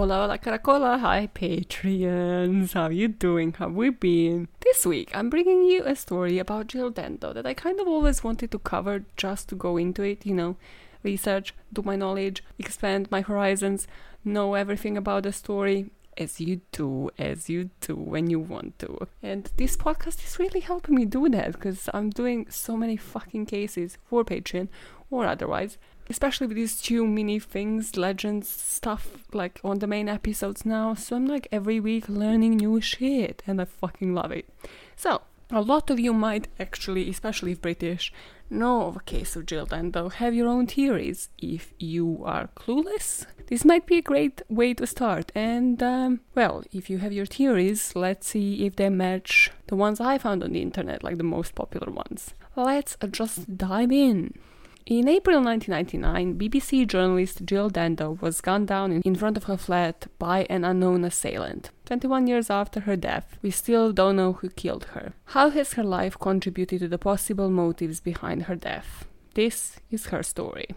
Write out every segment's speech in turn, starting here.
Hola, hola, caracola. Hi, Patreons. How you doing? How we been? This week, I'm bringing you a story about Jill that I kind of always wanted to cover just to go into it, you know, research, do my knowledge, expand my horizons, know everything about the story, as you do, as you do when you want to. And this podcast is really helping me do that because I'm doing so many fucking cases for Patreon or otherwise. Especially with these two mini things, legends stuff, like on the main episodes now. So I'm like every week learning new shit and I fucking love it. So, a lot of you might actually, especially if British, know of a case of Jill Dando, have your own theories. If you are clueless, this might be a great way to start. And, um, well, if you have your theories, let's see if they match the ones I found on the internet, like the most popular ones. Let's just dive in. In April 1999, BBC journalist Jill Dando was gunned down in front of her flat by an unknown assailant. 21 years after her death, we still don't know who killed her. How has her life contributed to the possible motives behind her death? This is her story.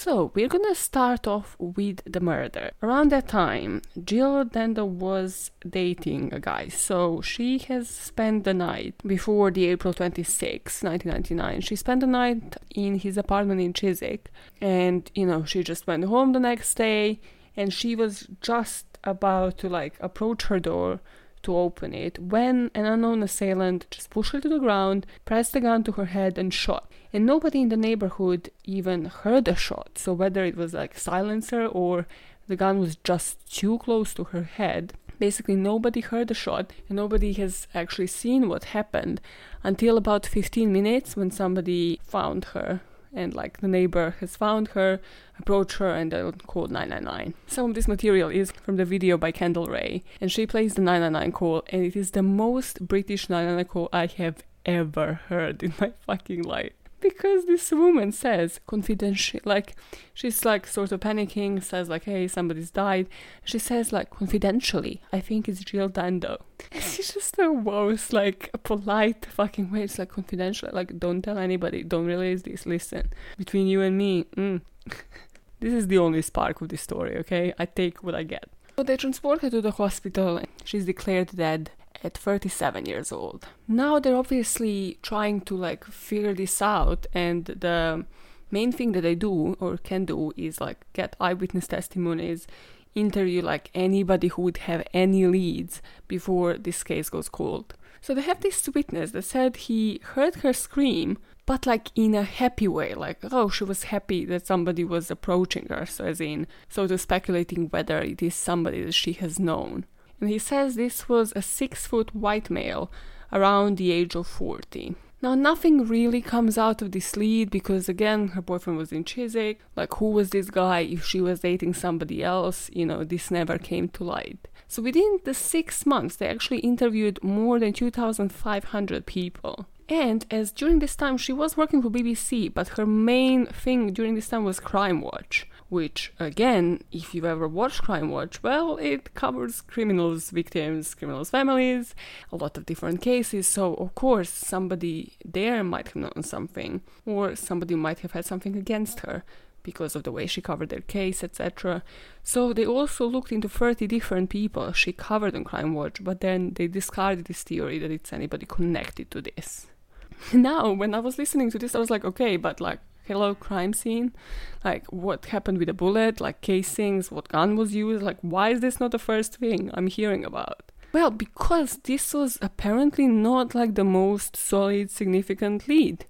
So, we're gonna start off with the murder. Around that time, Jill Dando was dating a guy, so she has spent the night before the April 26, 1999. She spent the night in his apartment in Chiswick, and you know, she just went home the next day, and she was just about to like approach her door to open it when an unknown assailant just pushed her to the ground, pressed the gun to her head, and shot. And nobody in the neighborhood even heard the shot. So whether it was like silencer or the gun was just too close to her head, basically nobody heard the shot and nobody has actually seen what happened until about 15 minutes when somebody found her and like the neighbor has found her, approached her, and then called 999. Some of this material is from the video by Kendall Rae, and she plays the 999 call, and it is the most British 999 call I have ever heard in my fucking life because this woman says confidential like she's like sort of panicking says like hey somebody's died. She says like confidentially i think it's jill dando. She's just the most like polite fucking way. It's like confidential. Like don't tell anybody. Don't release this. Listen. Between you and me mm. this is the only spark of this story okay? I take what i get. So they transport her to the hospital. She's declared dead at 37 years old. Now they're obviously trying to like figure this out and the main thing that they do or can do is like get eyewitness testimonies, interview like anybody who would have any leads before this case goes cold. So they have this witness that said he heard her scream, but like in a happy way, like oh she was happy that somebody was approaching her, so as in sort of speculating whether it is somebody that she has known and he says this was a six foot white male around the age of 40. Now, nothing really comes out of this lead because, again, her boyfriend was in Chiswick. Like, who was this guy? If she was dating somebody else, you know, this never came to light. So, within the six months, they actually interviewed more than 2,500 people. And as during this time she was working for BBC, but her main thing during this time was Crime Watch, which again, if you've ever watched Crime Watch, well, it covers criminals, victims, criminals' families, a lot of different cases. So of course somebody there might have known something, or somebody might have had something against her because of the way she covered their case, etc. So they also looked into 30 different people she covered on Crime Watch, but then they discarded this theory that it's anybody connected to this. now when I was listening to this, I was like, okay, but like, hello, crime scene, like what happened with the bullet, like casings, what gun was used, like why is this not the first thing I'm hearing about? Well, because this was apparently not like the most solid, significant lead,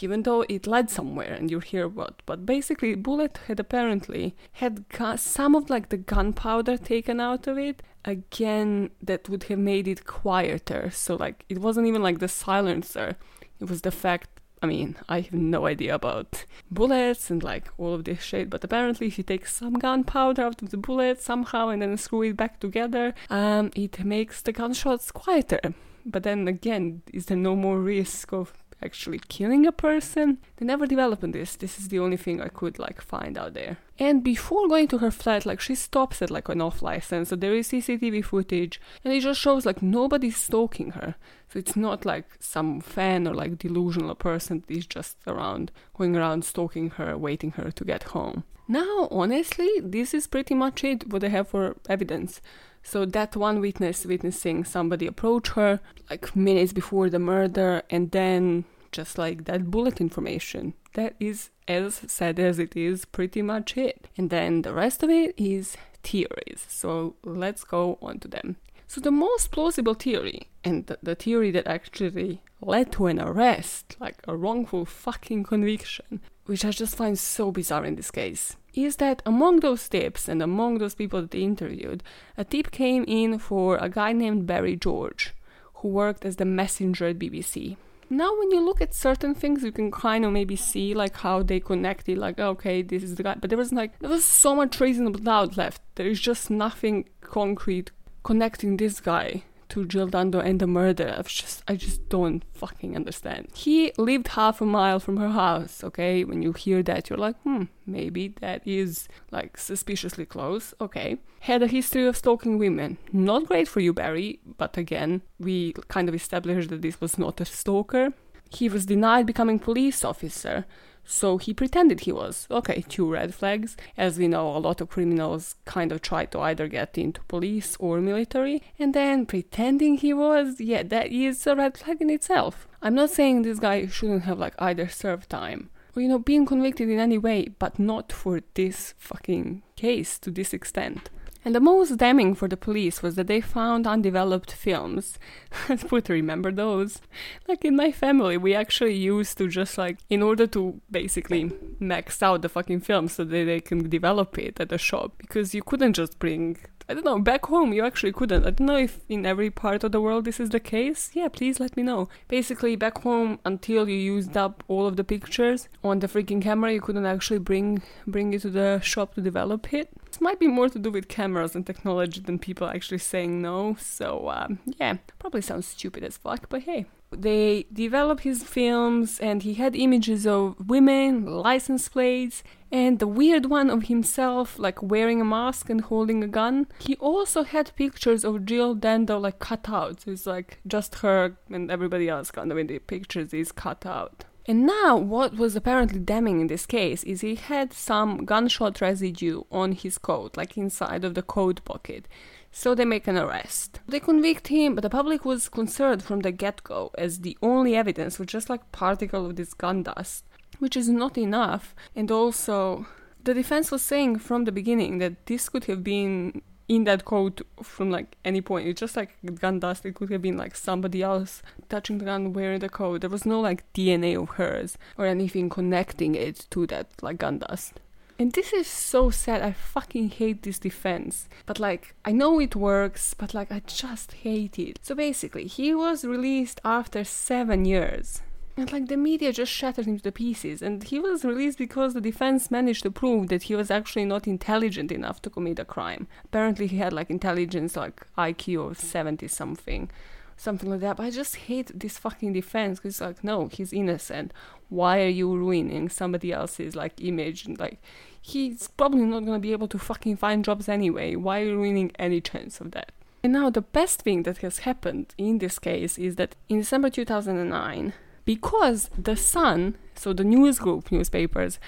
even though it led somewhere and you hear what. But basically, Bullet had apparently had gu- some of like the gunpowder taken out of it. Again, that would have made it quieter. So like it wasn't even like the silencer it was the fact I mean, I have no idea about bullets and like all of this shit, but apparently if you take some gunpowder out of the bullet somehow and then screw it back together, um, it makes the gunshots quieter. But then again, is there no more risk of actually killing a person. They never developed on this. This is the only thing I could like find out there. And before going to her flat, like she stops at like an off license, so there is CCTV footage, and it just shows like nobody's stalking her. So it's not like some fan or like delusional person that is just around, going around stalking her, waiting her to get home. Now, honestly, this is pretty much it what I have for evidence. So that one witness witnessing somebody approach her like minutes before the murder and then just like that bullet information. That is as sad as it is pretty much it. And then the rest of it is theories. So let's go on to them. So the most plausible theory, and the, the theory that actually led to an arrest, like a wrongful fucking conviction, which I just find so bizarre in this case, is that among those tips and among those people that they interviewed, a tip came in for a guy named Barry George, who worked as the messenger at BBC. Now, when you look at certain things, you can kind of maybe see like how they connected, like oh, okay, this is the guy. But there was like there was so much reasonable doubt left. There is just nothing concrete connecting this guy to Jill Dando and the murder. I just I just don't fucking understand. He lived half a mile from her house, okay? When you hear that, you're like, hmm, maybe that is like suspiciously close, okay? Had a history of stalking women. Not great for you, Barry, but again, we kind of established that this was not a stalker. He was denied becoming police officer so he pretended he was. Okay, two red flags. As we know, a lot of criminals kind of try to either get into police or military, and then pretending he was, yeah, that is a red flag in itself. I'm not saying this guy shouldn't have like either served time or you know being convicted in any way, but not for this fucking case to this extent. And the most damning for the police was that they found undeveloped films. Put remember those? Like in my family, we actually used to just like, in order to basically max out the fucking film so that they can develop it at the shop, because you couldn't just bring I don't know, back home you actually couldn't. I don't know if in every part of the world this is the case. Yeah, please let me know. Basically, back home until you used up all of the pictures on the freaking camera, you couldn't actually bring bring it to the shop to develop it. Might be more to do with cameras and technology than people actually saying no. So, um, yeah, probably sounds stupid as fuck, but hey, they developed his films and he had images of women, license plates, and the weird one of himself like wearing a mask and holding a gun. He also had pictures of Jill Dando like cut out. So it's like just her and everybody else kind of in the pictures is cut out. And now, what was apparently damning in this case is he had some gunshot residue on his coat, like inside of the coat pocket so they make an arrest. They convict him, but the public was concerned from the get go, as the only evidence was just like particle of this gun dust, which is not enough. And also, the defense was saying from the beginning that this could have been in that coat from like any point. It's just like gun dust. It could have been like somebody else touching the gun wearing the coat. There was no like DNA of hers or anything connecting it to that like gun dust. And this is so sad. I fucking hate this defense. But like, I know it works, but like, I just hate it. So basically, he was released after seven years. And like, the media just shattered him to pieces. And he was released because the defense managed to prove that he was actually not intelligent enough to commit a crime. Apparently, he had like intelligence, like IQ of 70 something something like that. But I just hate this fucking defense because like, no, he's innocent. Why are you ruining somebody else's like image? And like, he's probably not gonna be able to fucking find jobs anyway. Why are you ruining any chance of that? And now the best thing that has happened in this case is that in December 2009, because the Sun, so the news group newspapers,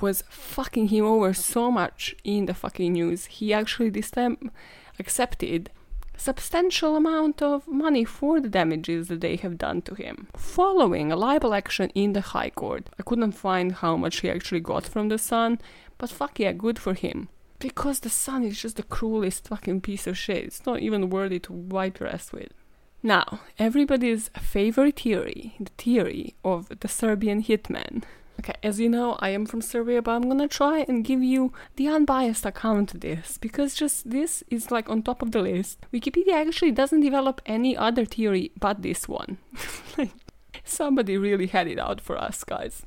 was fucking him over so much in the fucking news, he actually this time accepted substantial amount of money for the damages that they have done to him. Following a libel action in the High Court, I couldn't find how much he actually got from the Sun, but fuck yeah, good for him. Because the Sun is just the cruelest fucking piece of shit. It's not even worthy to wipe your ass with. Now, everybody's favorite theory, the theory of the Serbian hitman. Okay, as you know, I am from Serbia, but I'm gonna try and give you the unbiased account of this because just this is like on top of the list. Wikipedia actually doesn't develop any other theory but this one. like, somebody really had it out for us, guys.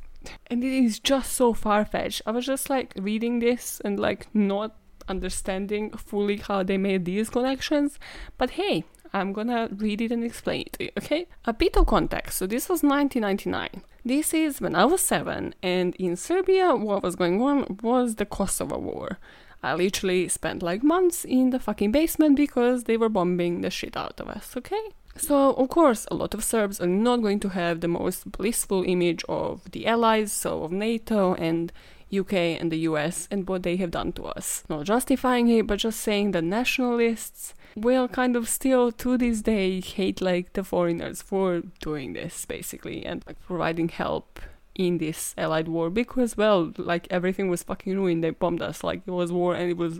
And it is just so far fetched. I was just like reading this and like not understanding fully how they made these connections. But hey, I'm gonna read it and explain it to you, okay? A bit of context. So this was 1999. This is when I was seven, and in Serbia, what was going on was the Kosovo War. I literally spent like months in the fucking basement because they were bombing the shit out of us, okay? So, of course, a lot of Serbs are not going to have the most blissful image of the Allies, so of NATO, and UK and the US and what they have done to us. Not justifying it, but just saying that nationalists will kind of still to this day hate like the foreigners for doing this basically and like providing help in this allied war because well like everything was fucking ruined. They bombed us. Like it was war and it was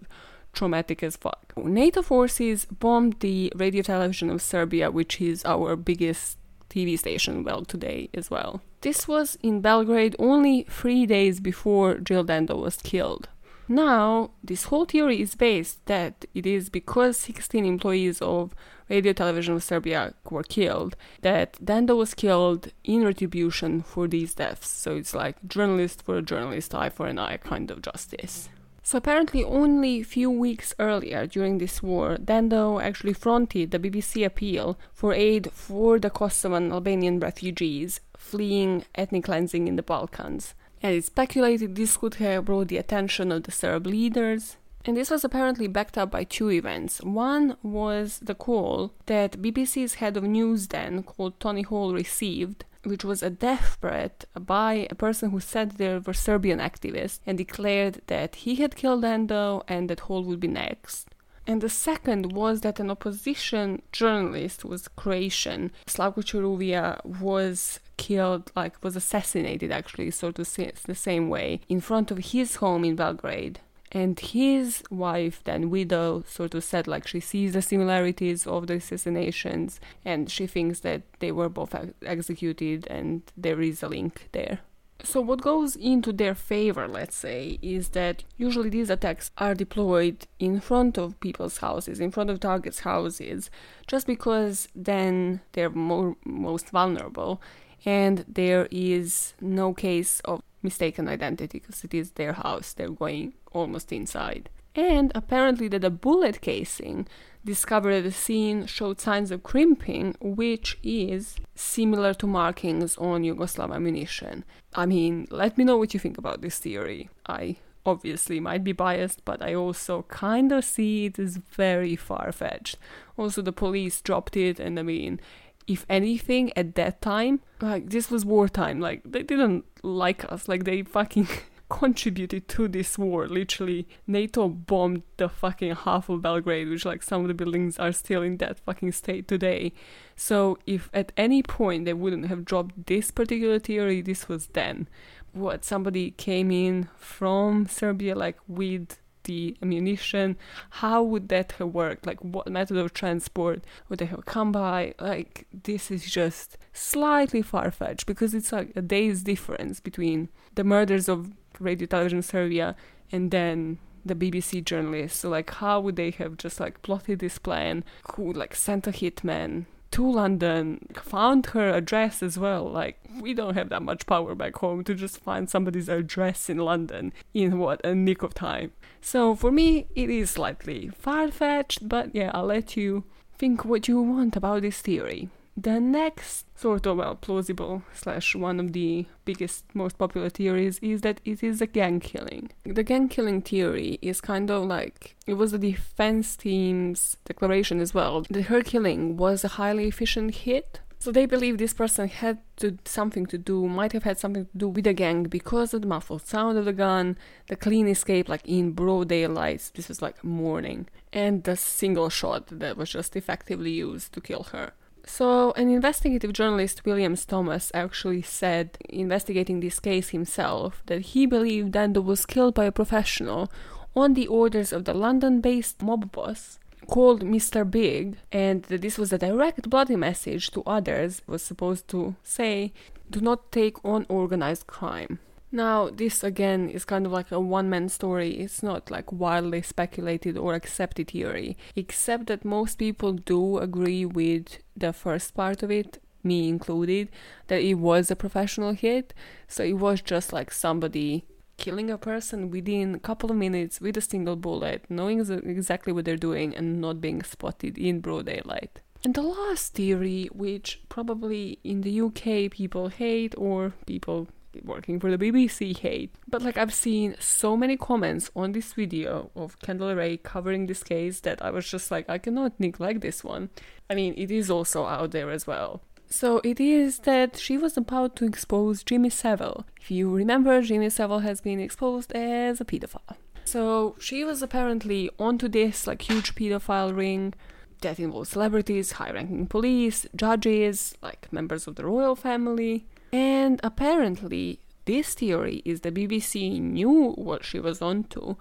traumatic as fuck. Nato forces bombed the radio television of serbia which is our biggest tv station well today as well. This was in belgrade only three days before jill dando was killed now, this whole theory is based that it is because 16 employees of Radio Television of Serbia were killed that Dando was killed in retribution for these deaths. So it's like journalist for a journalist, eye for an eye kind of justice. So apparently, only a few weeks earlier during this war, Dando actually fronted the BBC appeal for aid for the Kosovan Albanian refugees fleeing ethnic cleansing in the Balkans and it speculated this could have brought the attention of the Serb leaders. And this was apparently backed up by two events. One was the call that BBC's head of news then, called Tony Hall, received, which was a death threat by a person who said there were Serbian activists and declared that he had killed Dando and that Hall would be next. And the second was that an opposition journalist was Croatian, Slavko Čuruvija, was killed, like was assassinated actually, sort of the same way, in front of his home in Belgrade. And his wife, then widow, sort of said like she sees the similarities of the assassinations and she thinks that they were both executed and there is a link there. So, what goes into their favor, let's say, is that usually these attacks are deployed in front of people's houses, in front of targets' houses, just because then they're more, most vulnerable and there is no case of mistaken identity because it is their house, they're going almost inside. And apparently, that a bullet casing discovered the scene showed signs of crimping, which is similar to markings on Yugoslav ammunition. I mean, let me know what you think about this theory. I obviously might be biased, but I also kind of see it as very far fetched. Also, the police dropped it, and I mean, if anything, at that time, like this was wartime. Like they didn't like us. Like they fucking contributed to this war. Literally, NATO bombed the fucking half of Belgrade, which like some of the buildings are still in that fucking state today. So if at any point they wouldn't have dropped this particular theory, this was then. What somebody came in from Serbia like with the ammunition how would that have worked like what method of transport would they have come by like this is just slightly far-fetched because it's like a day's difference between the murders of radio television serbia and then the BBC journalists. So like how would they have just like plotted this plan? Who like sent a hitman to London, found her address as well. Like, we don't have that much power back home to just find somebody's address in London in what, a nick of time. So, for me, it is slightly far fetched, but yeah, I'll let you think what you want about this theory. The next sort of well plausible slash one of the biggest most popular theories is that it is a gang killing. The gang killing theory is kind of like it was the defense team's declaration as well that her killing was a highly efficient hit. So they believe this person had to something to do, might have had something to do with the gang because of the muffled sound of the gun, the clean escape like in broad daylight, this was like morning, and the single shot that was just effectively used to kill her. So, an investigative journalist, Williams Thomas, actually said, investigating this case himself, that he believed Dando was killed by a professional on the orders of the London based mob boss called Mr. Big, and that this was a direct bloody message to others, was supposed to say, do not take on organized crime. Now, this again is kind of like a one man story. It's not like wildly speculated or accepted theory, except that most people do agree with the first part of it, me included, that it was a professional hit. So it was just like somebody killing a person within a couple of minutes with a single bullet, knowing exactly what they're doing and not being spotted in broad daylight. And the last theory, which probably in the UK people hate or people working for the BBC hate. But like I've seen so many comments on this video of Kendall Rae covering this case that I was just like, I cannot neglect this one. I mean, it is also out there as well. So it is that she was about to expose Jimmy Savile. If you remember, Jimmy Savile has been exposed as a pedophile. So she was apparently onto this like huge pedophile ring that involves celebrities, high ranking police, judges, like members of the royal family. And apparently, this theory is the BBC knew what she was onto,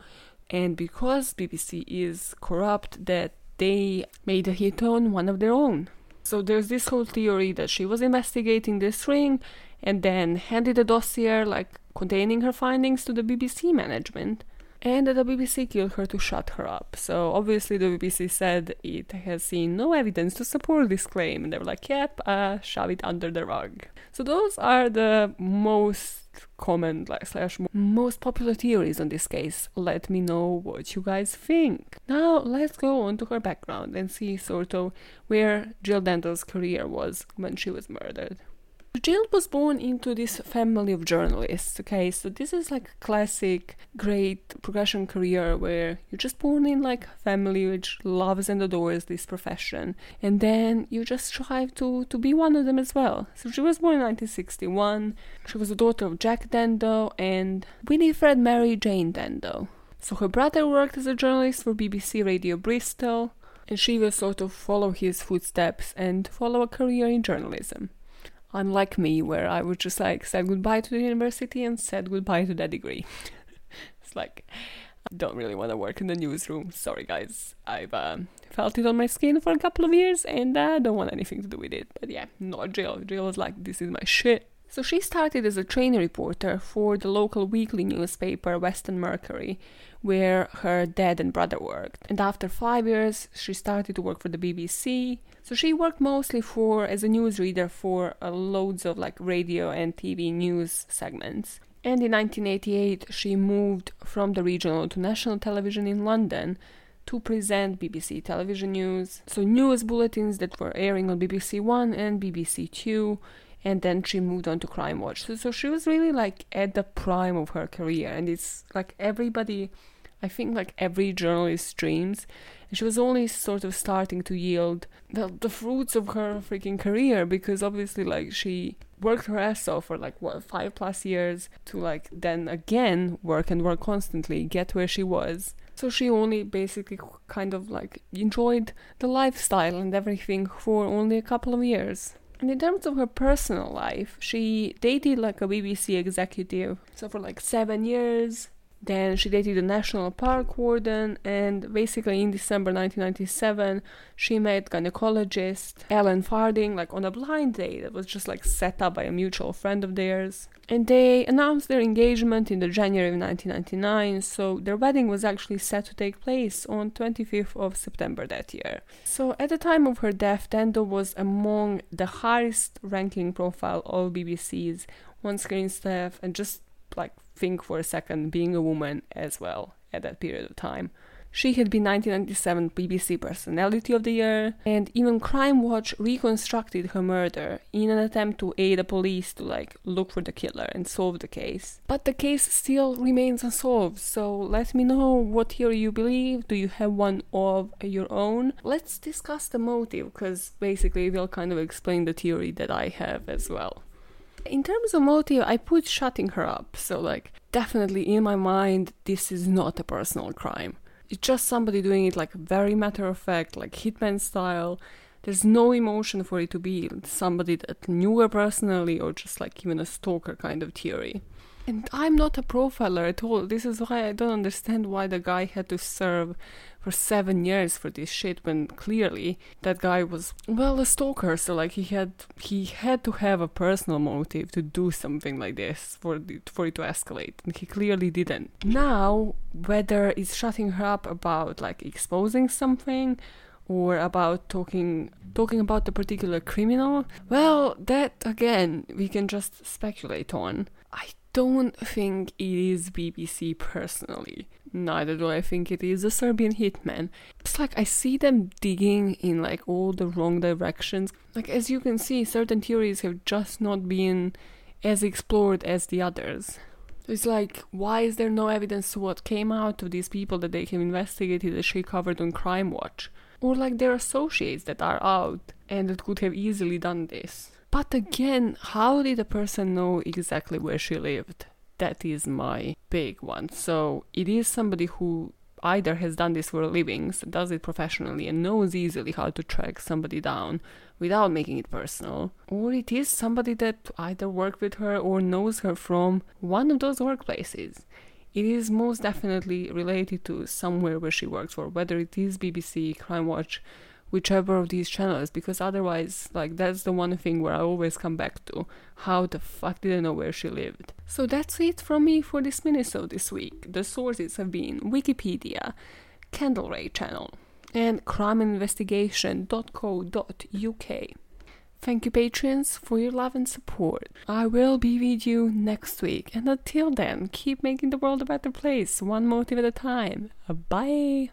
and because BBC is corrupt, that they made a hit on one of their own. So there's this whole theory that she was investigating this ring and then handed a dossier like containing her findings to the BBC management and the BBC killed her to shut her up. So obviously the BBC said it has seen no evidence to support this claim, and they were like, "Yep, uh, shove it under the rug." So those are the most common like slash most popular theories on this case. Let me know what you guys think. Now let's go on to her background and see sort of where Jill Dando's career was when she was murdered. Jill was born into this family of journalists, okay? So this is like a classic great progression career where you're just born in like a family which loves and adores this profession and then you just strive to to be one of them as well. So she was born in 1961. She was the daughter of Jack Dando and Winifred Mary Jane Dando. So her brother worked as a journalist for BBC Radio Bristol and she will sort of follow his footsteps and follow a career in journalism unlike me, where I would just like said goodbye to the university and said goodbye to that degree. it's like I don't really want to work in the newsroom. Sorry, guys. I've uh, felt it on my skin for a couple of years and I uh, don't want anything to do with it. But yeah, not Jill. Jill was like, this is my shit. So she started as a trainee reporter for the local weekly newspaper Weston Mercury, where her dad and brother worked. And after five years, she started to work for the BBC, so she worked mostly for as a newsreader for uh, loads of like radio and TV news segments. And in 1988, she moved from the regional to national television in London to present BBC television news. So news bulletins that were airing on BBC One and BBC Two. And then she moved on to Crime Watch. So, so she was really like at the prime of her career. And it's like everybody, I think like every journalist dreams and she was only sort of starting to yield the, the fruits of her freaking career because obviously like she worked her ass off for like what five plus years to like then again work and work constantly get where she was so she only basically kind of like enjoyed the lifestyle and everything for only a couple of years and in terms of her personal life, she dated like a BBC executive. So for like seven years, then she dated the national park warden, and basically in December 1997, she met gynecologist Alan Farthing like on a blind date that was just like set up by a mutual friend of theirs. And they announced their engagement in the January of 1999, so their wedding was actually set to take place on 25th of September that year. So at the time of her death, Dando was among the highest ranking profile of BBC's on-screen staff and just like think for a second being a woman as well at that period of time. She had been 1997 BBC Personality of the Year, and even Crime Watch reconstructed her murder in an attempt to aid the police to like look for the killer and solve the case. But the case still remains unsolved, so let me know what theory you believe. Do you have one of your own? Let's discuss the motive, because basically it will kind of explain the theory that I have as well. In terms of motive, I put shutting her up. So, like, definitely in my mind, this is not a personal crime. It's just somebody doing it like very matter of fact, like hitman style. There's no emotion for it to be somebody that knew her personally or just like even a stalker kind of theory. And I'm not a profiler at all. This is why I don't understand why the guy had to serve for seven years for this shit when clearly that guy was well a stalker. So like he had he had to have a personal motive to do something like this for the, for it to escalate, and he clearly didn't. Now whether it's shutting her up about like exposing something or about talking talking about the particular criminal well that again we can just speculate on don't think it is BBC personally. Neither do I think it is a Serbian hitman. It's like I see them digging in like all the wrong directions. Like as you can see, certain theories have just not been as explored as the others. It's like, why is there no evidence to what came out of these people that they have investigated that she covered on Crime Watch? Or like their associates that are out and that could have easily done this. But again, how did the person know exactly where she lived? That is my big one. So it is somebody who either has done this for a living, so does it professionally, and knows easily how to track somebody down without making it personal, or it is somebody that either worked with her or knows her from one of those workplaces. It is most definitely related to somewhere where she works for, whether it is BBC, Crime Watch, whichever of these channels because otherwise like that's the one thing where I always come back to how the fuck did I know where she lived so that's it from me for this minisode this week the sources have been Wikipedia Kendall Rae channel and crimeinvestigation.co.uk Thank you, patrons, for your love and support. I will be with you next week, and until then, keep making the world a better place, one motive at a time. Bye!